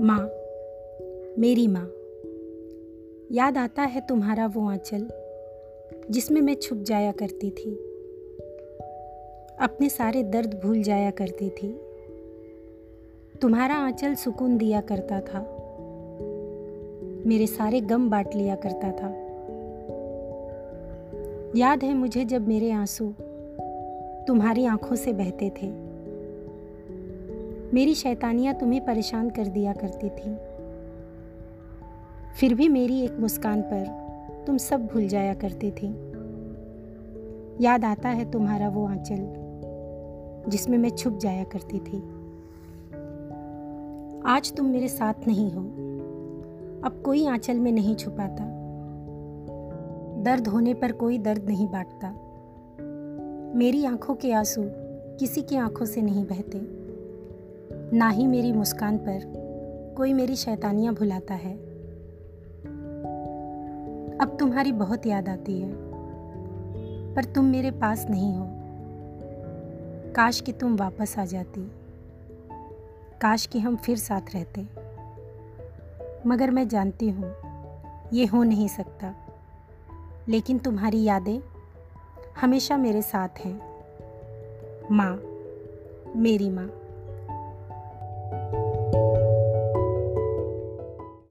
माँ, मेरी माँ। याद आता है तुम्हारा वो आंचल, जिसमें मैं छुप जाया करती थी। अपने सारे दर्द भूल जाया करती थी। तुम्हारा आंचल सुकून दिया करता था। मेरे सारे गम बांट लिया करता था। याद है मुझे जब मेरे आँसू तुम्हारी आँखों से बहते थे। मेरी शैतानियाँ तुम्हें परेशान कर दिया करती थी। फिर भी मेरी एक मुस्कान पर तुम सब भूल जाया करती थी। याद आता है तुम्हारा वो आंचल, जिसमें मैं छुप जाया करती थी। आज तुम मेरे साथ नहीं हो। अब कोई आंचल में नहीं छुपाता। दर्द होने पर कोई दर्द नहीं बांटता। मेरी आँखों के आँसू किसी की आँखों से नहीं बहते। ना ही मेरी मुस्कान पर कोई मेरी शैतानियाँ भुलाता है। अब तुम्हारी बहुत याद आती है, पर तुम मेरे पास नहीं हो। काश कि तुम वापस आ जाती, काश कि हम फिर साथ रहते। मगर मैं जानती हूँ, ये हो नहीं सकता। लेकिन तुम्हारी यादें हमेशा मेरे साथ हैं। माँ, मेरी माँ। Bye.